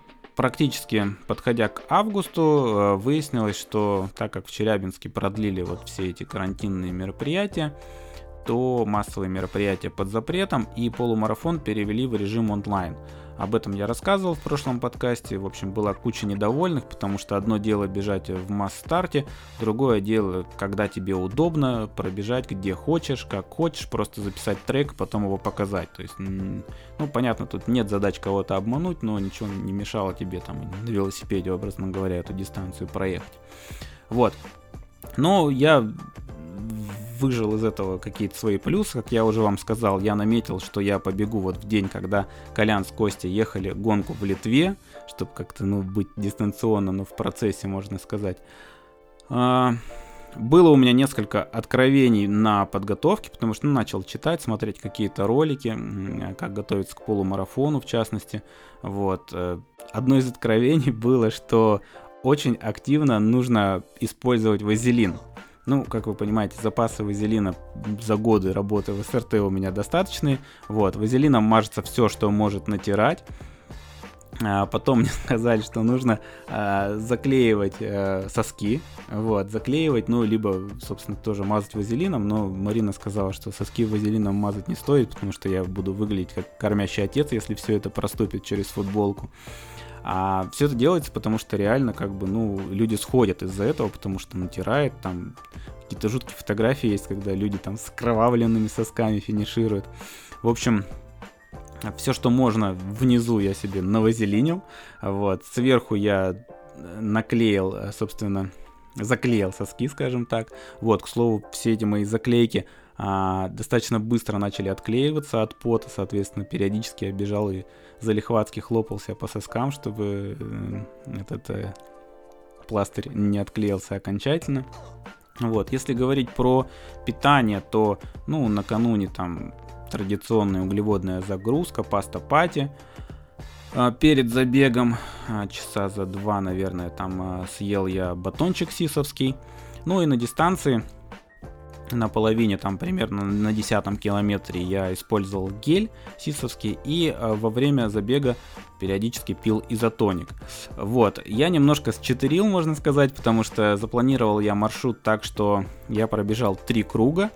практически подходя к августу, э, выяснилось, что так как в Челябинске продлили вот все эти карантинные мероприятия, то массовые мероприятия под запретом и полумарафон перевели в режим онлайн. Об этом я рассказывал в прошлом подкасте. В общем, была куча недовольных, потому что одно дело бежать в масс-старте, другое дело, когда тебе удобно пробежать где хочешь, как хочешь, просто записать трек, потом его показать. То есть, ну, понятно, тут нет задач кого-то обмануть, но ничего не мешало тебе там на велосипеде, образно говоря, эту дистанцию проехать. Вот. Но я выжил из этого какие-то свои плюсы, как я уже вам сказал, я наметил, что я побегу вот в день, когда Колян с Костей ехали гонку в Литве, чтобы как-то, ну, быть дистанционно, но в процессе, можно сказать. А, было у меня несколько откровений на подготовке, потому что ну, начал читать, смотреть какие-то ролики, как готовиться к полумарафону, в частности. Вот. Э, одно из откровений *laughs* было, что очень активно нужно использовать вазелин. Ну, как вы понимаете, запасы вазелина за годы работы в СРТ у меня достаточные. Вот, вазелином мажется все, что может натирать. А потом мне *laughs* сказали, что нужно а, заклеивать а, соски, вот, заклеивать, ну, либо, собственно, тоже мазать вазелином, но Марина сказала, что соски вазелином мазать не стоит, потому что я буду выглядеть как кормящий отец, если все это проступит через футболку. А все это делается, потому что реально, как бы, ну, люди сходят из-за этого, потому что натирает, там какие-то жуткие фотографии есть, когда люди там с кровавленными сосками финишируют. В общем, все, что можно, внизу я себе навазелинил, вот, сверху я наклеил, собственно, заклеил соски, скажем так. Вот, к слову, все эти мои заклейки а, достаточно быстро начали отклеиваться от пота, соответственно, периодически я бежал и залихватски хлопался по соскам, чтобы э, этот э, пластырь не отклеился окончательно. Вот, если говорить про питание, то, ну, накануне там традиционная углеводная загрузка, паста пати. А, перед забегом, а, часа за два, наверное, там а, съел я батончик сисовский. Ну и на дистанции на половине, там примерно на десятом километре я использовал гель сисовский и э, во время забега периодически пил изотоник. Вот, я немножко счетырил, можно сказать, потому что запланировал я маршрут так, что я пробежал три круга,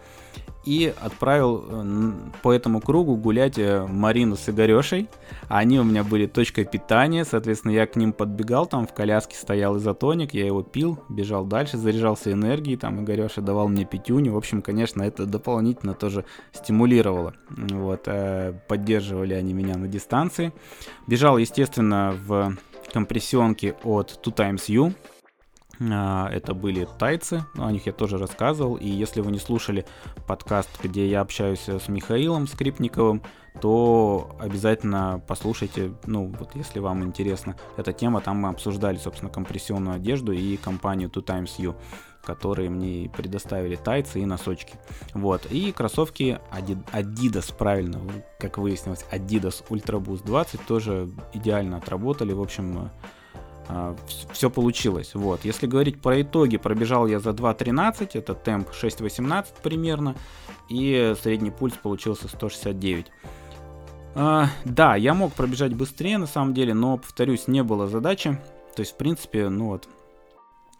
и отправил э, по этому кругу гулять э, Марину с Игорешей. Они у меня были точкой питания, соответственно, я к ним подбегал, там в коляске стоял изотоник, я его пил, бежал дальше, заряжался энергией, там Игореша давал мне пятюню. В общем, конечно, это дополнительно тоже стимулировало. Вот, э, поддерживали они меня на дистанции. Бежал, естественно, в компрессионке от Two Times а, это были тайцы, о них я тоже рассказывал. И если вы не слушали подкаст, где я общаюсь с Михаилом Скрипниковым, то обязательно послушайте, ну вот если вам интересна эта тема, там мы обсуждали, собственно, компрессионную одежду и компанию Two Times You, которые мне предоставили тайцы и носочки. Вот, и кроссовки Adidas, правильно, как выяснилось, Adidas Ultra Boost 20 тоже идеально отработали, в общем, а, все получилось. Вот. Если говорить про итоги, пробежал я за 2.13, это темп 6.18 примерно, и средний пульс получился 169. А, да, я мог пробежать быстрее на самом деле, но, повторюсь, не было задачи. То есть, в принципе, ну вот,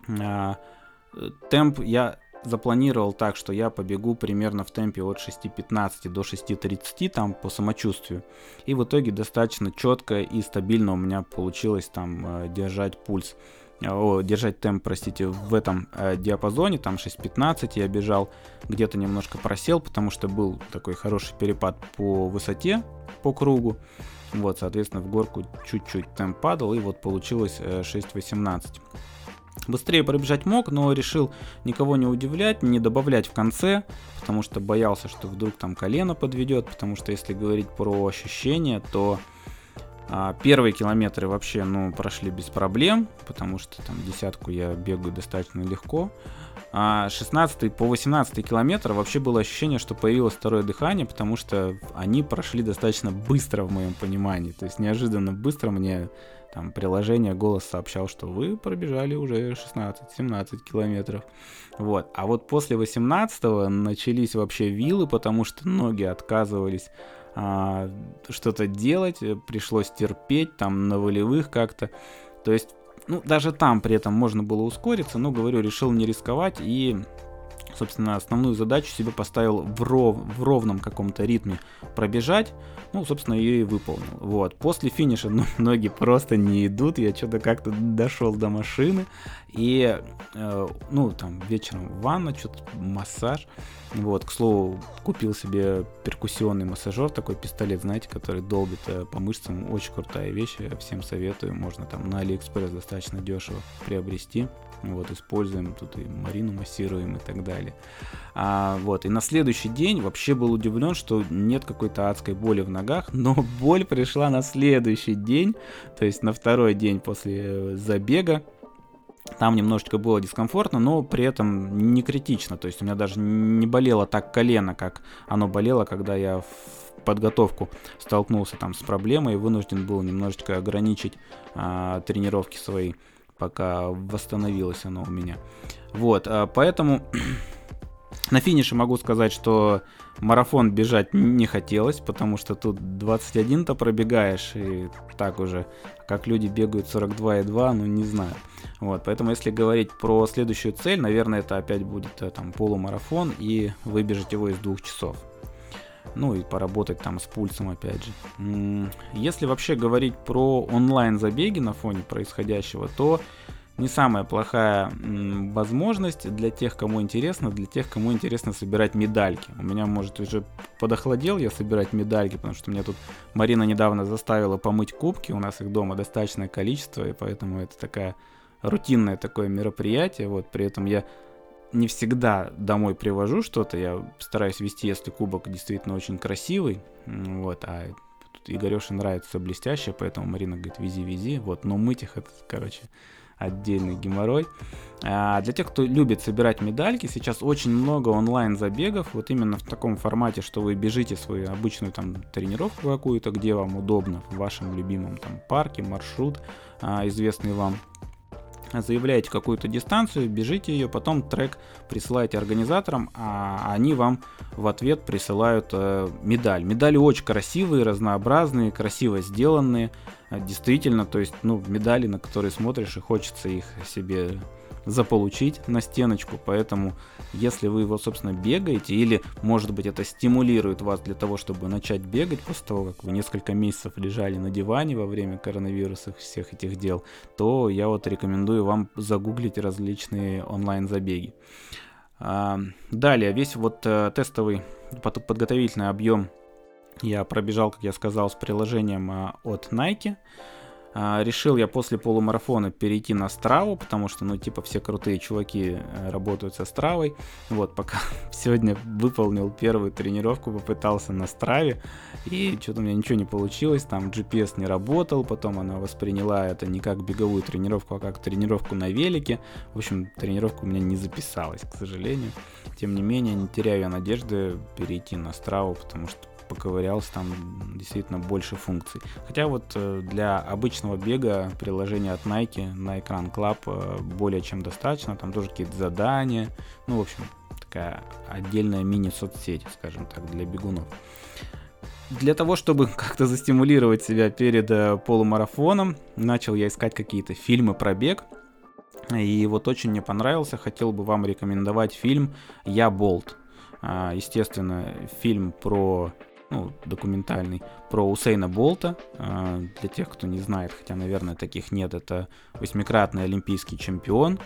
а, темп я запланировал так, что я побегу примерно в темпе от 6.15 до 6.30 там по самочувствию. И в итоге достаточно четко и стабильно у меня получилось там э, держать пульс э, о, держать темп, простите, в этом э, диапазоне, там 6.15 я бежал, где-то немножко просел, потому что был такой хороший перепад по высоте, по кругу, вот, соответственно, в горку чуть-чуть темп падал, и вот получилось э, 6.18. Быстрее пробежать мог, но решил никого не удивлять, не добавлять в конце, потому что боялся, что вдруг там колено подведет, потому что если говорить про ощущения, то а, первые километры вообще, ну, прошли без проблем, потому что там десятку я бегаю достаточно легко. А 16 по 18 километр вообще было ощущение, что появилось второе дыхание, потому что они прошли достаточно быстро в моем понимании. То есть неожиданно быстро мне там приложение голос сообщал, что вы пробежали уже 16-17 километров. Вот. А вот после 18 начались вообще вилы, потому что ноги отказывались а, что-то делать, пришлось терпеть там на волевых как-то. То есть, ну, даже там при этом можно было ускориться, но, говорю, решил не рисковать и собственно, основную задачу себе поставил в, ров, в ровном каком-то ритме пробежать, ну, собственно, ее и выполнил. Вот. После финиша ну, *laughs* ноги просто не идут, я что-то как-то дошел до машины, и, э, ну, там, вечером ванна, что-то массаж, вот, к слову, купил себе перкуссионный массажер, такой пистолет, знаете, который долбит э, по мышцам, очень крутая вещь, всем советую, можно там на Алиэкспресс достаточно дешево приобрести, вот, используем, тут и Марину массируем и так далее. А, вот, и на следующий день вообще был удивлен, что нет какой-то адской боли в ногах, но *laughs* боль пришла на следующий день, то есть на второй день после э, забега, там немножечко было дискомфортно, но при этом не критично. То есть у меня даже не болело так колено, как оно болело, когда я в подготовку столкнулся там с проблемой и вынужден был немножечко ограничить а, тренировки свои пока восстановилось оно у меня. Вот, а, поэтому *clears throat* на финише могу сказать, что марафон бежать не хотелось, потому что тут 21-то пробегаешь, и так уже, как люди бегают 42,2, ну не знаю. Вот, поэтому если говорить про следующую цель, наверное, это опять будет э, там полумарафон, и выбежать его из двух часов ну и поработать там с пульсом опять же. Если вообще говорить про онлайн забеги на фоне происходящего, то не самая плохая возможность для тех, кому интересно, для тех, кому интересно собирать медальки. У меня, может, уже подохладел я собирать медальки, потому что меня тут Марина недавно заставила помыть кубки, у нас их дома достаточное количество, и поэтому это такая рутинное такое мероприятие, вот, при этом я не всегда домой привожу что-то. Я стараюсь вести, если кубок действительно очень красивый. Вот, а Игорёше нравится блестящее, поэтому Марина говорит, вези-вези. Вот, но мыть их, это, короче, отдельный геморрой. А для тех, кто любит собирать медальки, сейчас очень много онлайн-забегов, вот именно в таком формате, что вы бежите свою обычную там тренировку какую-то, где вам удобно, в вашем любимом там парке, маршрут, а, известный вам заявляете какую-то дистанцию, бежите ее, потом трек присылаете организаторам, а они вам в ответ присылают э, медаль. Медали очень красивые, разнообразные, красиво сделанные, э, действительно, то есть, ну, медали, на которые смотришь и хочется их себе заполучить на стеночку, поэтому если вы его, собственно, бегаете, или, может быть, это стимулирует вас для того, чтобы начать бегать после того, как вы несколько месяцев лежали на диване во время коронавируса всех этих дел, то я вот рекомендую вам загуглить различные онлайн-забеги. А, далее, весь вот э, тестовый подготовительный объем я пробежал, как я сказал, с приложением а, от Nike. А, решил я после полумарафона перейти на Страву, потому что, ну, типа, все крутые чуваки э, работают со Стравой. Вот, пока *laughs* сегодня выполнил первую тренировку, попытался на Страве, и что-то у меня ничего не получилось, там GPS не работал, потом она восприняла это не как беговую тренировку, а как тренировку на велике. В общем, тренировка у меня не записалась, к сожалению. Тем не менее, не теряю я надежды перейти на Страву, потому что поковырялся, там действительно больше функций. Хотя вот э, для обычного бега приложение от Nike на экран Club э, более чем достаточно, там тоже какие-то задания, ну, в общем, такая отдельная мини-соцсеть, скажем так, для бегунов. Для того, чтобы *laughs* как-то застимулировать себя перед э, полумарафоном, начал я искать какие-то фильмы про бег. И вот очень мне понравился, хотел бы вам рекомендовать фильм «Я Болт». А, естественно, фильм про ну, документальный, про Усейна Болта. А, для тех, кто не знает, хотя, наверное, таких нет, это восьмикратный олимпийский чемпион.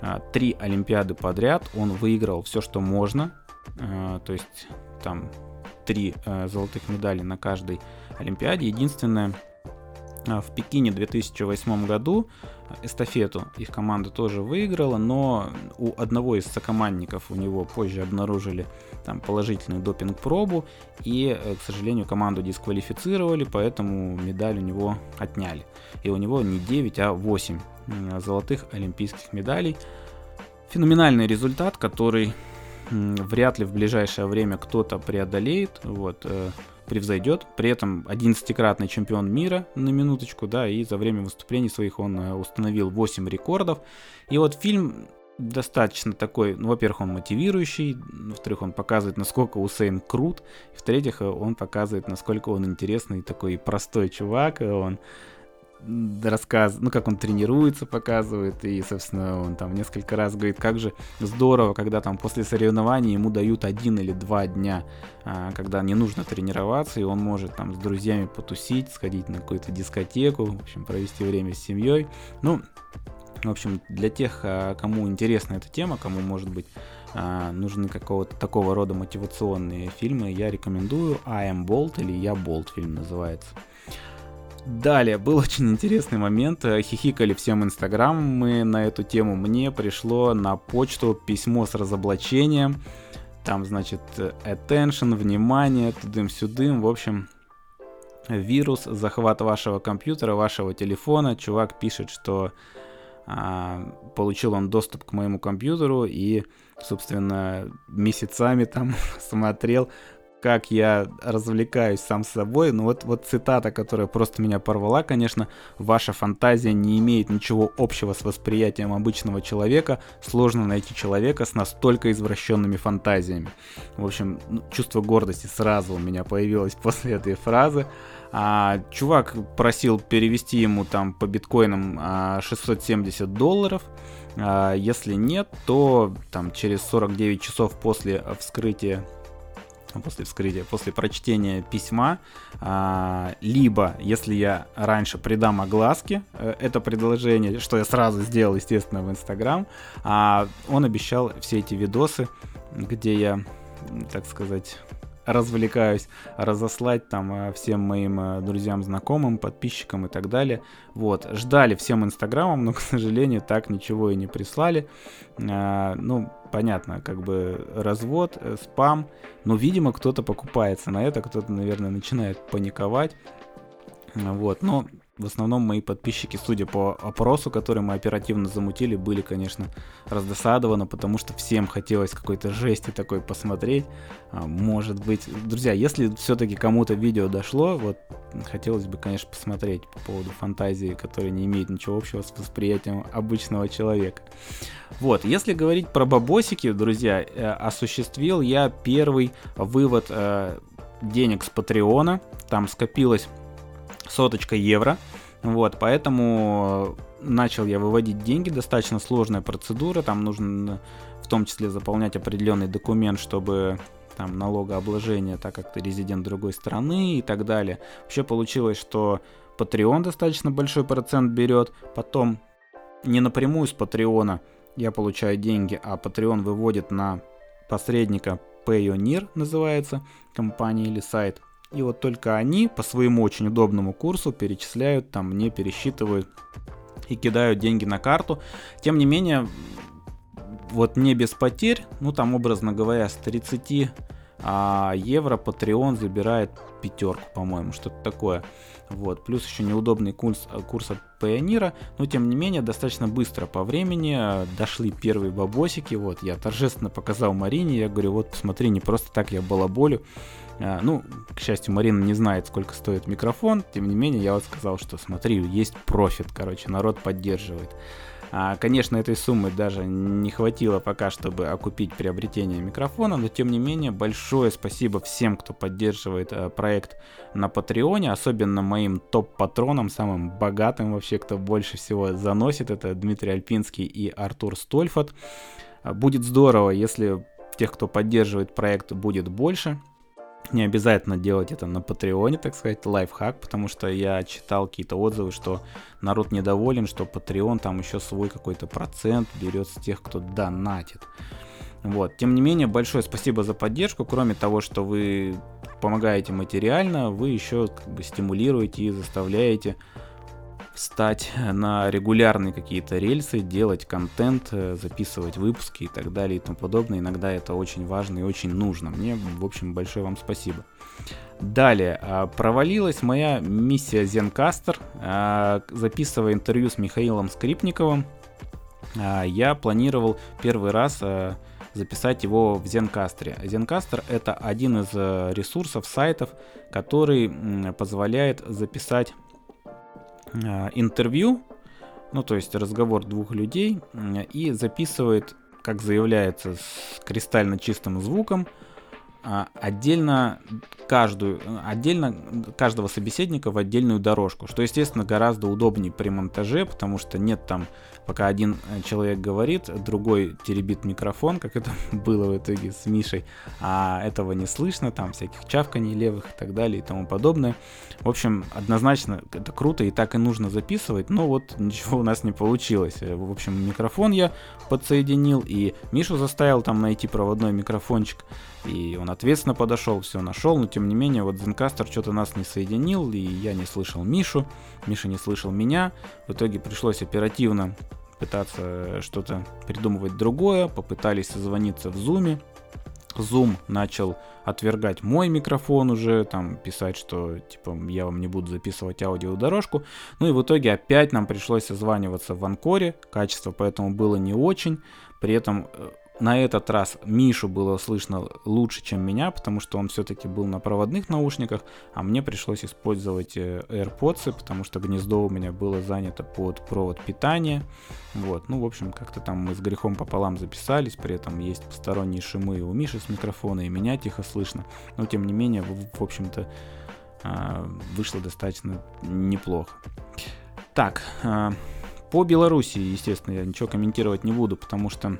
А, три Олимпиады подряд он выиграл все, что можно. А, то есть там три золотых медали на каждой Олимпиаде. Единственное, в Пекине в 2008 году эстафету их команда тоже выиграла, но у одного из сокомандников у него позже обнаружили там положительную допинг-пробу, и, э, к сожалению, команду дисквалифицировали, поэтому медаль у него отняли. И у него не 9, а 8 золотых олимпийских медалей. Феноменальный результат, который вряд ли в ближайшее время кто-то преодолеет. Вот, э, превзойдет. При этом 11-кратный чемпион мира, на минуточку, да, и за время выступлений своих он э, установил 8 рекордов. И вот фильм достаточно такой, ну, во-первых, он мотивирующий, во-вторых, он показывает, насколько Усейн крут, в-третьих, он показывает, насколько он интересный такой простой чувак, он рассказ, ну, как он тренируется, показывает, и, собственно, он там несколько раз говорит, как же здорово, когда там после соревнований ему дают один или два дня, а, когда не нужно тренироваться, и он может там с друзьями потусить, сходить на какую-то дискотеку, в общем, провести время с семьей. Ну, в общем, для тех, а, кому интересна эта тема, кому, может быть, а, нужны какого-то такого рода мотивационные фильмы, я рекомендую I Am Bold или Я Болт фильм называется. Далее, был *laughs* очень интересный момент. Хихикали всем инстаграм мы на эту тему. Мне пришло на почту письмо с разоблачением. Там, значит, attention, внимание, тудым-сюдым. В общем, вирус, захват вашего компьютера, вашего телефона. Чувак пишет, что а, получил он доступ к моему компьютеру и, собственно, месяцами там *laughs* смотрел как я развлекаюсь сам с собой. Ну вот, вот цитата, которая просто меня порвала, конечно, ваша фантазия не имеет ничего общего с восприятием обычного человека. Сложно найти человека с настолько извращенными фантазиями. В общем, ну, чувство гордости сразу у меня появилось *laughs* после этой фразы. А, чувак просил перевести ему там по биткоинам а, 670 долларов. А, если нет, то там через 49 часов после вскрытия после вскрытия, после прочтения письма, а, либо, если я раньше придам огласке э, это предложение, что я сразу сделал, естественно, в Инстаграм, а он обещал все эти видосы, где я, так сказать, развлекаюсь, разослать там э, всем моим э, друзьям, знакомым, подписчикам и так далее. Вот, ждали всем инстаграмом, но, к сожалению, так ничего и не прислали. А, ну, понятно, как бы развод, э, спам, но, видимо, кто-то покупается на это, кто-то, наверное, начинает паниковать. Вот, но в основном мои подписчики, судя по опросу, который мы оперативно замутили, были, конечно, раздосадованы, потому что всем хотелось какой-то жести такой посмотреть. А, может быть, друзья, если все-таки кому-то видео дошло, вот хотелось бы, конечно, посмотреть по поводу фантазии, которая не имеет ничего общего с восприятием обычного человека. Вот, если говорить про бабосики, друзья, э, осуществил я первый вывод э, денег с Патреона. Там скопилось соточка евро. Вот, поэтому начал я выводить деньги, достаточно сложная процедура, там нужно в том числе заполнять определенный документ, чтобы там налогообложение, так как ты резидент другой страны и так далее. Вообще получилось, что Patreon достаточно большой процент берет, потом не напрямую с Патреона я получаю деньги, а Patreon выводит на посредника Payoneer называется компания или сайт. И вот только они по своему очень удобному курсу перечисляют, там мне пересчитывают и кидают деньги на карту. Тем не менее, вот не без потерь, ну там образно говоря, с 30 а евро Patreon забирает пятерку, по-моему, что-то такое. Вот, плюс еще неудобный курс, курс от Пионера, но тем не менее достаточно быстро по времени э, дошли первые бабосики, вот, я торжественно показал Марине, я говорю, вот посмотри, не просто так я балаболю, а, ну, к счастью, Марина не знает, сколько стоит микрофон, тем не менее я вот сказал, что смотри, есть профит, короче, народ поддерживает. А, конечно, этой суммы даже не хватило пока, чтобы окупить приобретение микрофона, но тем не менее большое спасибо всем, кто поддерживает э, проект на Патреоне, особенно моим топ-патронам, самым богатым вообще, кто больше всего заносит, это Дмитрий Альпинский и Артур Стольфат. А, будет здорово, если тех, кто поддерживает проект, будет больше. Не обязательно делать это на Патреоне, так сказать, лайфхак, потому что я читал какие-то отзывы, что народ недоволен, что Patreon там еще свой какой-то процент берет с тех, кто донатит. Вот. Тем не менее, большое спасибо за поддержку. Кроме того, что вы помогаете материально, вы еще как бы стимулируете и заставляете встать на регулярные какие-то рельсы, делать контент, э, записывать выпуски и так далее и тому подобное. Иногда это очень важно и очень нужно. Мне, в общем, большое вам спасибо. Далее, а, провалилась моя миссия Zencaster. А, записывая интервью с Михаилом Скрипниковым, а, я планировал первый раз записать его в Zencaster. Zencaster это один из э, ресурсов, сайтов, который позволяет записать интервью, ну то есть разговор двух людей, и записывает, как заявляется, с кристально чистым звуком, а, отдельно каждую, отдельно каждого собеседника в отдельную дорожку, что, естественно, гораздо удобнее при монтаже, потому что нет там, пока один э, человек говорит, другой теребит микрофон, как это *laughs* было в итоге с Мишей, а этого не слышно, там всяких чавканий левых и так далее и тому подобное. В общем, однозначно это круто и так и нужно записывать, но вот *laughs* ничего у нас не получилось. Э, в общем, микрофон я подсоединил, и Мишу заставил там найти проводной микрофончик, и он ответственно подошел, все нашел, но тем не менее вот Zencaster что-то нас не соединил, и я не слышал Мишу, Миша не слышал меня. В итоге пришлось оперативно пытаться что-то придумывать другое, попытались созвониться в Zoom. Zoom начал отвергать мой микрофон уже, там писать, что типа я вам не буду записывать аудиодорожку. Ну и в итоге опять нам пришлось созваниваться в Анкоре, качество поэтому было не очень. При этом э, на этот раз Мишу было слышно лучше, чем меня, потому что он все-таки был на проводных наушниках, а мне пришлось использовать э, AirPods, потому что гнездо у меня было занято под провод питания. Вот, ну, в общем, как-то там мы с грехом пополам записались, при этом есть посторонние шумы у Миши с микрофона, и меня тихо слышно. Но, тем не менее, в, в общем-то, а, вышло достаточно неплохо. Так, а, по Беларуси, естественно, я ничего комментировать не буду, потому что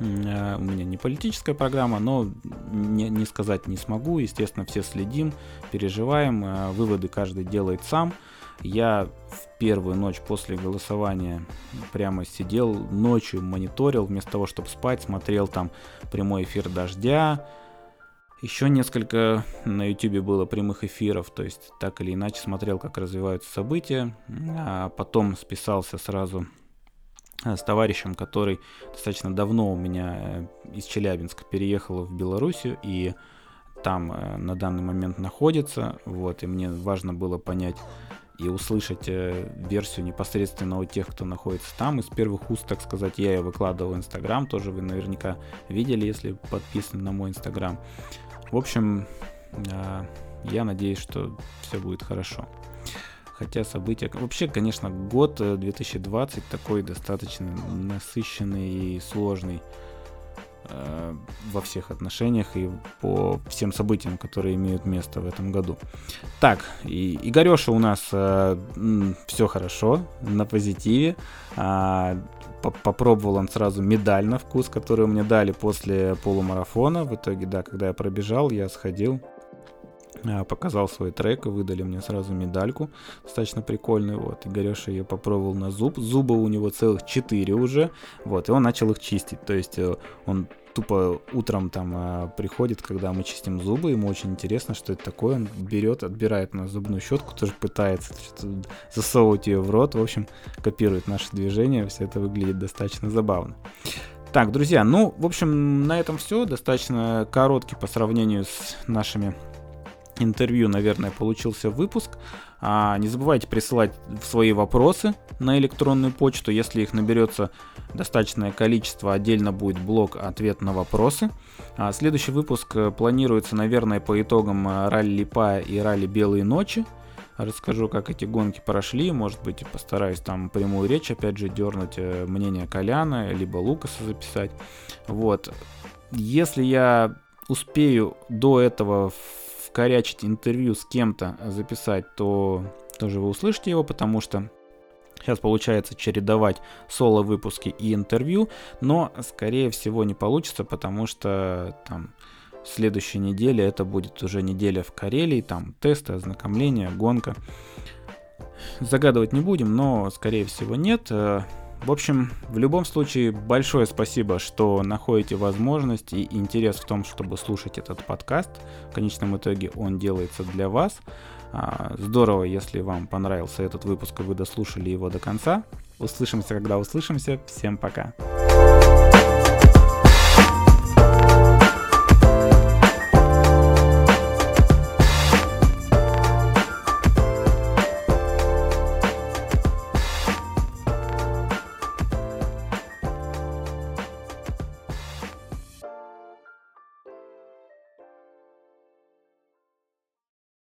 у меня не политическая программа, но не, не сказать не смогу. Естественно, все следим, переживаем, э, выводы каждый делает сам. Я в первую ночь после голосования прямо сидел ночью, мониторил, вместо того, чтобы спать, смотрел там прямой эфир дождя. Еще несколько на YouTube было прямых эфиров, то есть так или иначе смотрел, как развиваются события. А потом списался сразу Э, с товарищем, который достаточно давно у меня э, из Челябинска переехал в Белоруссию и там э, на данный момент находится. Вот, и мне важно было понять и услышать версию непосредственно у тех, кто находится там. Из первых уст, так сказать, я ее выкладывал в Инстаграм, тоже вы наверняка видели, если подписаны на мой Инстаграм. В общем, я надеюсь, что все будет хорошо хотя события... Вообще, конечно, год 2020 э, такой достаточно насыщенный и сложный. э, во всех отношениях и по всем событиям, которые имеют место в этом году. Так, и Игореша у нас э, все хорошо, на позитиве. Э, попробовал он сразу медаль на вкус, которую мне дали после полумарафона. В итоге, да, когда я пробежал, я сходил, показал свой трек, и выдали мне сразу медальку, достаточно прикольную, вот, и Игореша ее попробовал на зуб, зуба у него целых 4 уже, вот, и он начал их чистить, то есть э, он тупо утром там а, приходит, когда мы чистим зубы, ему очень интересно, что это такое, он берет, отбирает на зубную щетку, тоже пытается засовывать ее в рот, в общем, копирует наши движения, все это выглядит достаточно забавно. Так, друзья, ну, в общем, на этом все. Достаточно короткий по сравнению с нашими интервью, наверное, получился выпуск. А, не забывайте присылать свои вопросы на электронную почту. Если их наберется достаточное количество, отдельно будет блок «Ответ на вопросы». А, следующий выпуск э, планируется, наверное, по итогам э, ралли Липая и ралли Белые ночи. Расскажу, как эти гонки прошли. Может быть, постараюсь там прямую речь, опять же, дернуть э, мнение Коляна, либо Лукаса записать. Вот. Если я успею до этого вкорячить интервью с кем-то записать, то тоже вы услышите его, потому что Сейчас получается чередовать соло-выпуски и интервью, но, скорее всего, не получится, потому что там в следующей неделе это будет уже неделя в Карелии, там тесты, ознакомления, гонка. Загадывать не будем, но, скорее всего, нет. В общем, в любом случае, большое спасибо, что находите возможность и интерес в том, чтобы слушать этот подкаст. В конечном итоге он делается для вас. А, здорово, если вам понравился этот выпуск и вы дослушали его до конца. Услышимся, когда услышимся. Всем пока.